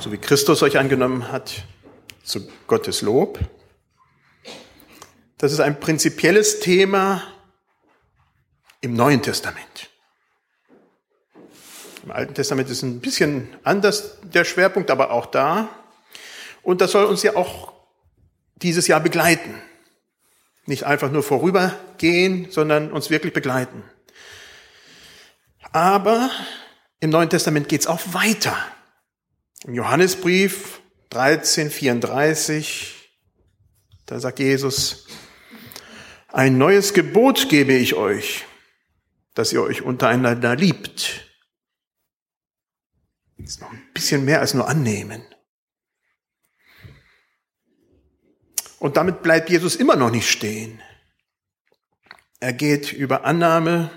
so wie Christus euch angenommen hat, zu Gottes Lob. Das ist ein prinzipielles Thema im Neuen Testament. Im Alten Testament ist ein bisschen anders der Schwerpunkt, aber auch da. Und das soll uns ja auch dieses Jahr begleiten. Nicht einfach nur vorübergehen, sondern uns wirklich begleiten. Aber im Neuen Testament geht es auch weiter. Im Johannesbrief 13, 34, da sagt Jesus, ein neues Gebot gebe ich euch, dass ihr euch untereinander liebt. Das ist noch ein bisschen mehr als nur annehmen. Und damit bleibt Jesus immer noch nicht stehen. Er geht über Annahme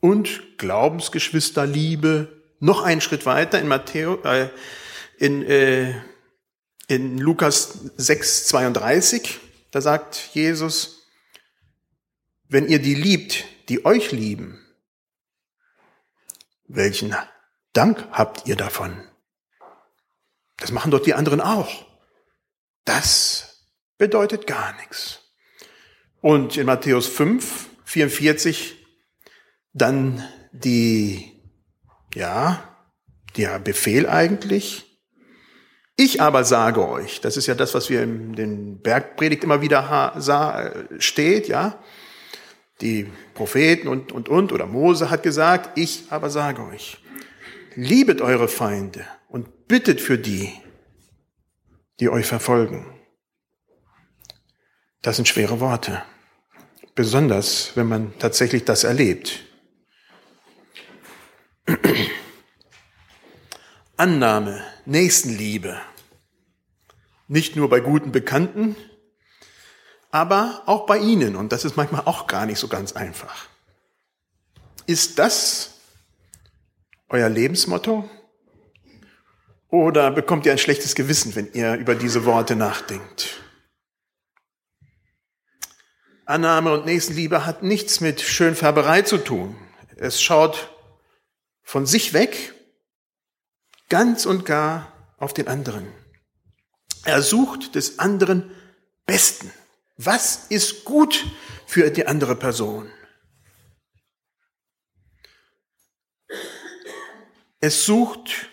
und Glaubensgeschwisterliebe noch einen Schritt weiter in Matthäus, äh, in, äh, in Lukas 6, 32. Da sagt Jesus, wenn ihr die liebt, die euch lieben, welchen Dank habt ihr davon? Das machen doch die anderen auch. Das bedeutet gar nichts. Und in Matthäus 5, 44 dann die, ja, der Befehl eigentlich. Ich aber sage euch, das ist ja das, was wir in den Bergpredigt immer wieder steht, ja. Die Propheten und, und, und, oder Mose hat gesagt, ich aber sage euch, liebet eure Feinde und bittet für die, die euch verfolgen. Das sind schwere Worte. Besonders, wenn man tatsächlich das erlebt. Annahme, Nächstenliebe. Nicht nur bei guten Bekannten, aber auch bei Ihnen. Und das ist manchmal auch gar nicht so ganz einfach. Ist das euer Lebensmotto? Oder bekommt ihr ein schlechtes Gewissen, wenn ihr über diese Worte nachdenkt? Annahme und Nächstenliebe hat nichts mit Schönfärberei zu tun. Es schaut von sich weg, ganz und gar auf den anderen. Er sucht des anderen Besten. Was ist gut für die andere Person? Es sucht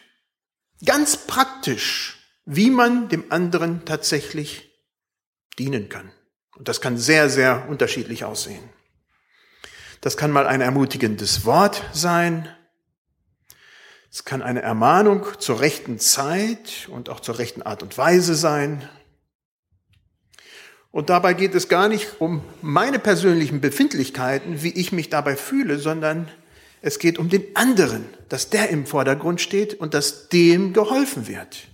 ganz praktisch, wie man dem anderen tatsächlich dienen kann. Und das kann sehr, sehr unterschiedlich aussehen. Das kann mal ein ermutigendes Wort sein, es kann eine Ermahnung zur rechten Zeit und auch zur rechten Art und Weise sein. Und dabei geht es gar nicht um meine persönlichen Befindlichkeiten, wie ich mich dabei fühle, sondern es geht um den anderen, dass der im Vordergrund steht und dass dem geholfen wird.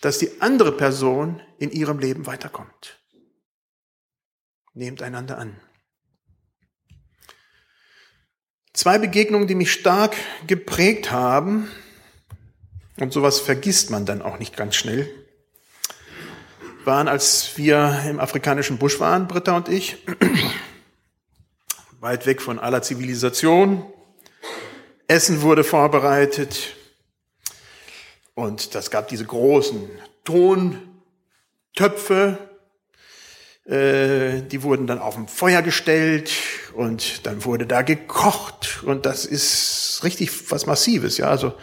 Dass die andere Person in ihrem Leben weiterkommt. Nehmt einander an. Zwei Begegnungen, die mich stark geprägt haben, und sowas vergisst man dann auch nicht ganz schnell, waren, als wir im afrikanischen Busch waren, Britta und ich, weit weg von aller Zivilisation. Essen wurde vorbereitet. Und das gab diese großen Tontöpfe, äh, die wurden dann auf dem Feuer gestellt und dann wurde da gekocht und das ist richtig was Massives, ja. Also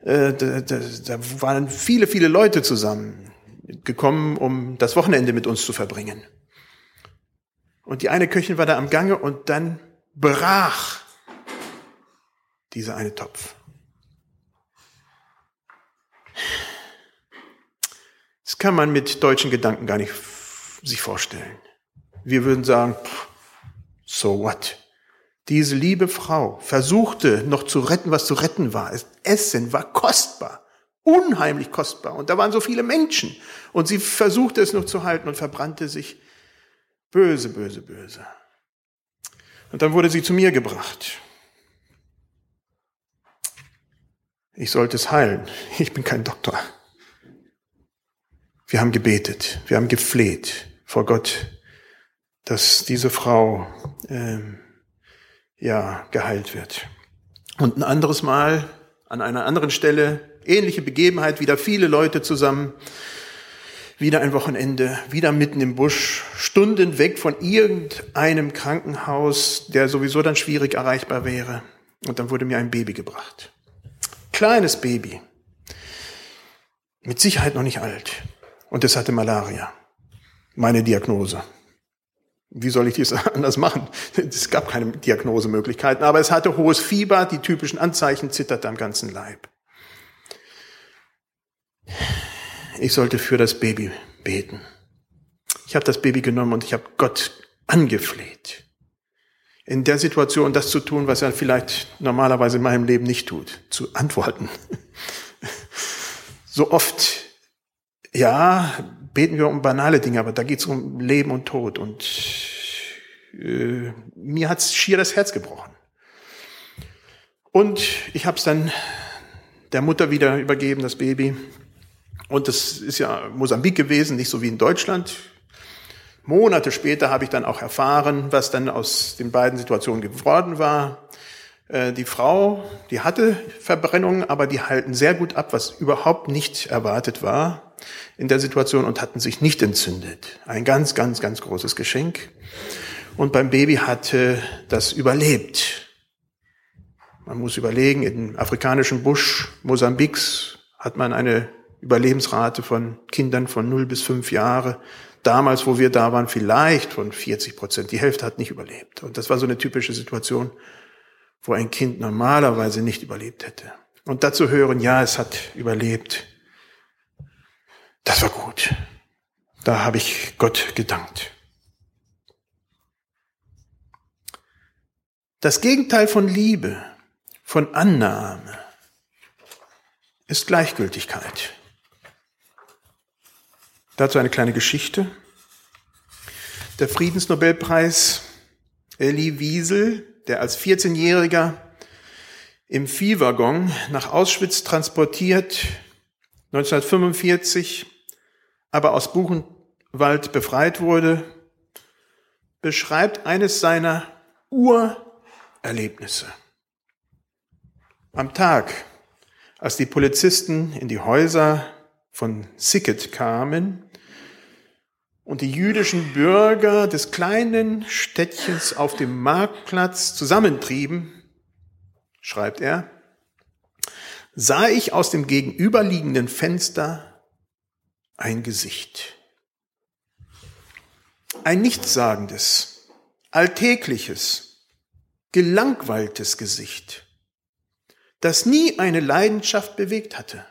äh, da, da, da waren viele, viele Leute zusammen gekommen, um das Wochenende mit uns zu verbringen. Und die eine Köchin war da am Gange und dann brach dieser eine Topf. Das kann man mit deutschen Gedanken gar nicht sich vorstellen. Wir würden sagen, so what? Diese liebe Frau versuchte noch zu retten, was zu retten war. Essen war kostbar, unheimlich kostbar. Und da waren so viele Menschen. Und sie versuchte es noch zu halten und verbrannte sich böse, böse, böse. Und dann wurde sie zu mir gebracht. Ich sollte es heilen. Ich bin kein Doktor. Wir haben gebetet, wir haben gefleht vor Gott, dass diese Frau ähm, ja geheilt wird. Und ein anderes Mal an einer anderen Stelle Ähnliche Begebenheit, wieder viele Leute zusammen, wieder ein Wochenende, wieder mitten im Busch, Stunden weg von irgendeinem Krankenhaus, der sowieso dann schwierig erreichbar wäre. Und dann wurde mir ein Baby gebracht. Kleines Baby. Mit Sicherheit noch nicht alt. Und es hatte Malaria. Meine Diagnose. Wie soll ich dies anders machen? Es gab keine Diagnosemöglichkeiten, aber es hatte hohes Fieber, die typischen Anzeichen zitterte am ganzen Leib. Ich sollte für das Baby beten. Ich habe das Baby genommen und ich habe Gott angefleht, in der Situation das zu tun, was er vielleicht normalerweise in meinem Leben nicht tut, zu antworten. So oft, ja, beten wir um banale Dinge, aber da geht es um Leben und Tod. Und äh, mir hat's schier das Herz gebrochen. Und ich habe es dann der Mutter wieder übergeben, das Baby. Und das ist ja Mosambik gewesen, nicht so wie in Deutschland. Monate später habe ich dann auch erfahren, was dann aus den beiden Situationen geworden war. Äh, die Frau, die hatte Verbrennungen, aber die halten sehr gut ab, was überhaupt nicht erwartet war in der Situation und hatten sich nicht entzündet. Ein ganz, ganz, ganz großes Geschenk. Und beim Baby hatte das überlebt. Man muss überlegen, im afrikanischen Busch Mosambiks hat man eine Überlebensrate von Kindern von 0 bis 5 Jahre. Damals, wo wir da waren, vielleicht von 40 Prozent. Die Hälfte hat nicht überlebt. Und das war so eine typische Situation, wo ein Kind normalerweise nicht überlebt hätte. Und dazu hören, ja, es hat überlebt. Das war gut. Da habe ich Gott gedankt. Das Gegenteil von Liebe, von Annahme, ist Gleichgültigkeit. Dazu eine kleine Geschichte. Der Friedensnobelpreis Elie Wiesel, der als 14-Jähriger im Viehwaggon nach Auschwitz transportiert, 1945 aber aus Buchenwald befreit wurde, beschreibt eines seiner Urerlebnisse. Am Tag, als die Polizisten in die Häuser von Sicket kamen und die jüdischen Bürger des kleinen Städtchens auf dem Marktplatz zusammentrieben, schreibt er, sah ich aus dem gegenüberliegenden Fenster ein Gesicht. Ein nichtssagendes, alltägliches, gelangweiltes Gesicht, das nie eine Leidenschaft bewegt hatte.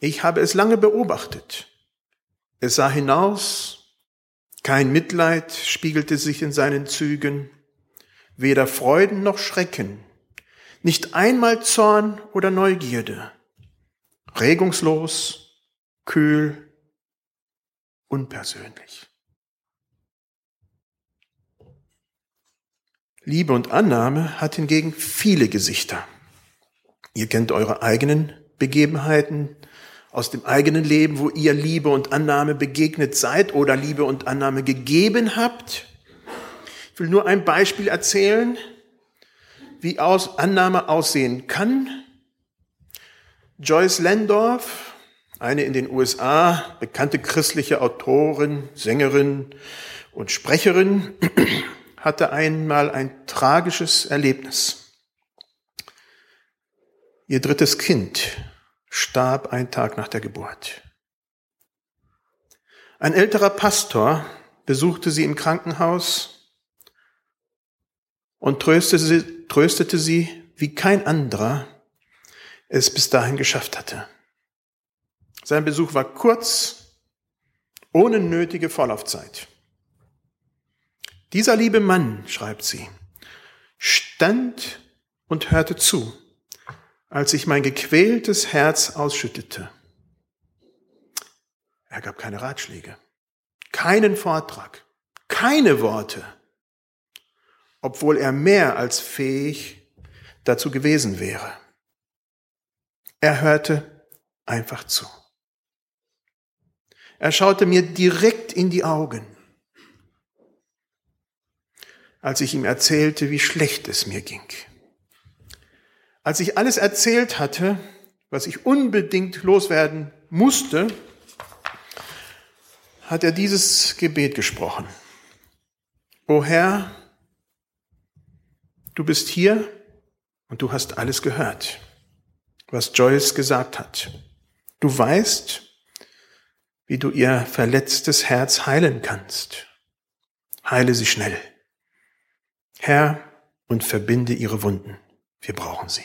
Ich habe es lange beobachtet es sah hinaus, kein Mitleid spiegelte sich in seinen Zügen, weder Freuden noch Schrecken, nicht einmal Zorn oder Neugierde, regungslos, kühl, unpersönlich. Liebe und Annahme hat hingegen viele Gesichter. Ihr kennt eure eigenen Begebenheiten, aus dem eigenen Leben, wo ihr Liebe und Annahme begegnet seid oder Liebe und Annahme gegeben habt. Ich will nur ein Beispiel erzählen, wie aus Annahme aussehen kann. Joyce Landorf, eine in den USA bekannte christliche Autorin, Sängerin und Sprecherin, hatte einmal ein tragisches Erlebnis. Ihr drittes Kind starb ein Tag nach der Geburt. Ein älterer Pastor besuchte sie im Krankenhaus und tröstete sie, tröstete sie, wie kein anderer es bis dahin geschafft hatte. Sein Besuch war kurz, ohne nötige Vorlaufzeit. Dieser liebe Mann, schreibt sie, stand und hörte zu als ich mein gequältes Herz ausschüttete. Er gab keine Ratschläge, keinen Vortrag, keine Worte, obwohl er mehr als fähig dazu gewesen wäre. Er hörte einfach zu. Er schaute mir direkt in die Augen, als ich ihm erzählte, wie schlecht es mir ging Als ich alles erzählt hatte, was ich unbedingt loswerden musste, hat er dieses Gebet gesprochen. O Herr, du bist hier und du hast alles gehört, was Joyce gesagt hat. Du weißt, wie du ihr verletztes Herz heilen kannst. Heile sie schnell. Herr, und verbinde ihre Wunden. Wir brauchen sie.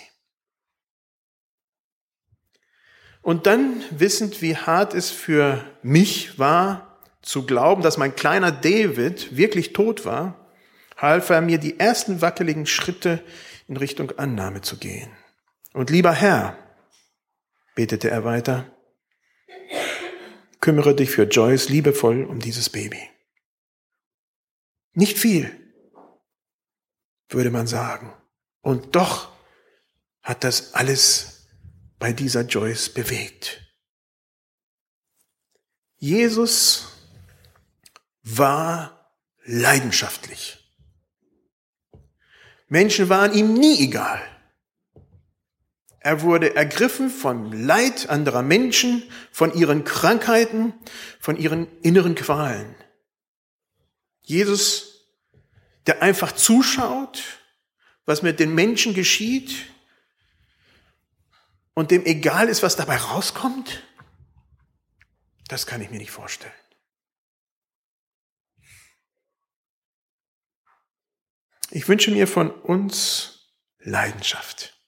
Und dann, wissend, wie hart es für mich war, zu glauben, dass mein kleiner David wirklich tot war, half er mir, die ersten wackeligen Schritte in Richtung Annahme zu gehen. Und lieber Herr, betete er weiter, kümmere dich für Joyce liebevoll um dieses Baby. Nicht viel, würde man sagen. Und doch hat das alles bei dieser Joyce bewegt. Jesus war leidenschaftlich. Menschen waren ihm nie egal. Er wurde ergriffen vom Leid anderer Menschen, von ihren Krankheiten, von ihren inneren Qualen. Jesus, der einfach zuschaut, was mit den Menschen geschieht und dem egal ist, was dabei rauskommt, das kann ich mir nicht vorstellen. Ich wünsche mir von uns Leidenschaft.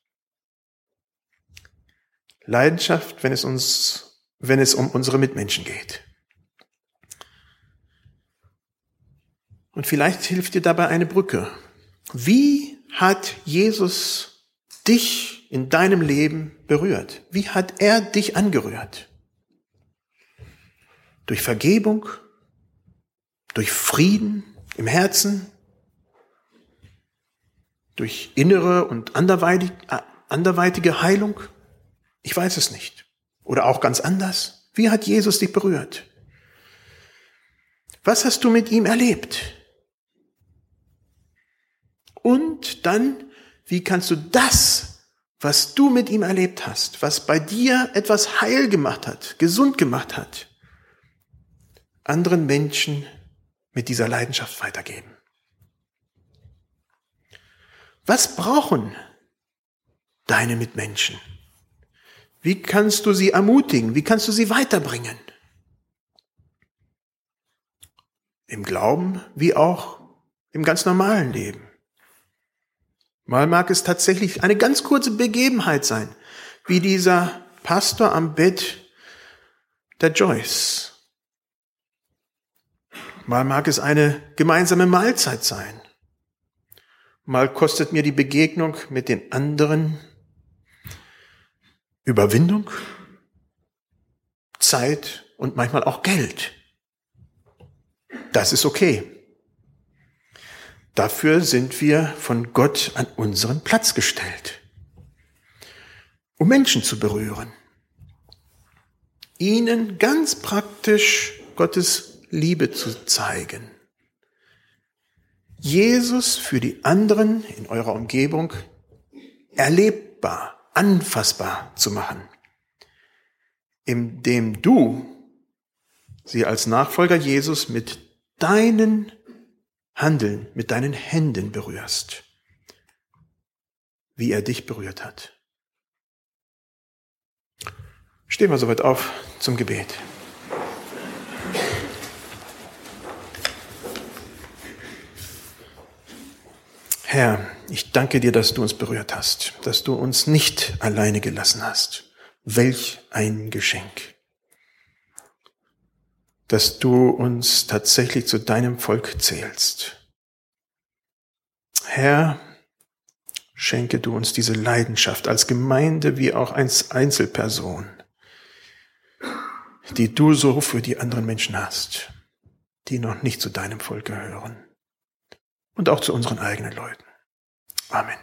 Leidenschaft, wenn es uns, wenn es um unsere Mitmenschen geht. Und vielleicht hilft dir dabei eine Brücke. Wie hat Jesus dich in deinem Leben berührt? Wie hat er dich angerührt? Durch Vergebung? Durch Frieden im Herzen? Durch innere und anderweitige Heilung? Ich weiß es nicht. Oder auch ganz anders. Wie hat Jesus dich berührt? Was hast du mit ihm erlebt? Und dann, wie kannst du das, was du mit ihm erlebt hast, was bei dir etwas heil gemacht hat, gesund gemacht hat, anderen Menschen mit dieser Leidenschaft weitergeben? Was brauchen deine Mitmenschen? Wie kannst du sie ermutigen? Wie kannst du sie weiterbringen? Im Glauben wie auch im ganz normalen Leben. Mal mag es tatsächlich eine ganz kurze Begebenheit sein, wie dieser Pastor am Bett der Joyce. Mal mag es eine gemeinsame Mahlzeit sein. Mal kostet mir die Begegnung mit den anderen Überwindung, Zeit und manchmal auch Geld. Das ist okay. Dafür sind wir von Gott an unseren Platz gestellt, um Menschen zu berühren, ihnen ganz praktisch Gottes Liebe zu zeigen. Jesus für die anderen in eurer Umgebung erlebbar anfassbar zu machen, indem du sie als Nachfolger Jesus mit deinen Handeln, mit deinen Händen berührst, wie er dich berührt hat. Stehen wir soweit auf zum Gebet. Herr, ich danke dir, dass du uns berührt hast, dass du uns nicht alleine gelassen hast. Welch ein Geschenk. Dass du uns tatsächlich zu deinem Volk zählst. Herr, schenke du uns diese Leidenschaft als Gemeinde wie auch als Einzelperson, die du so für die anderen Menschen hast, die noch nicht zu deinem Volk gehören und auch zu unseren eigenen Leuten. Amen.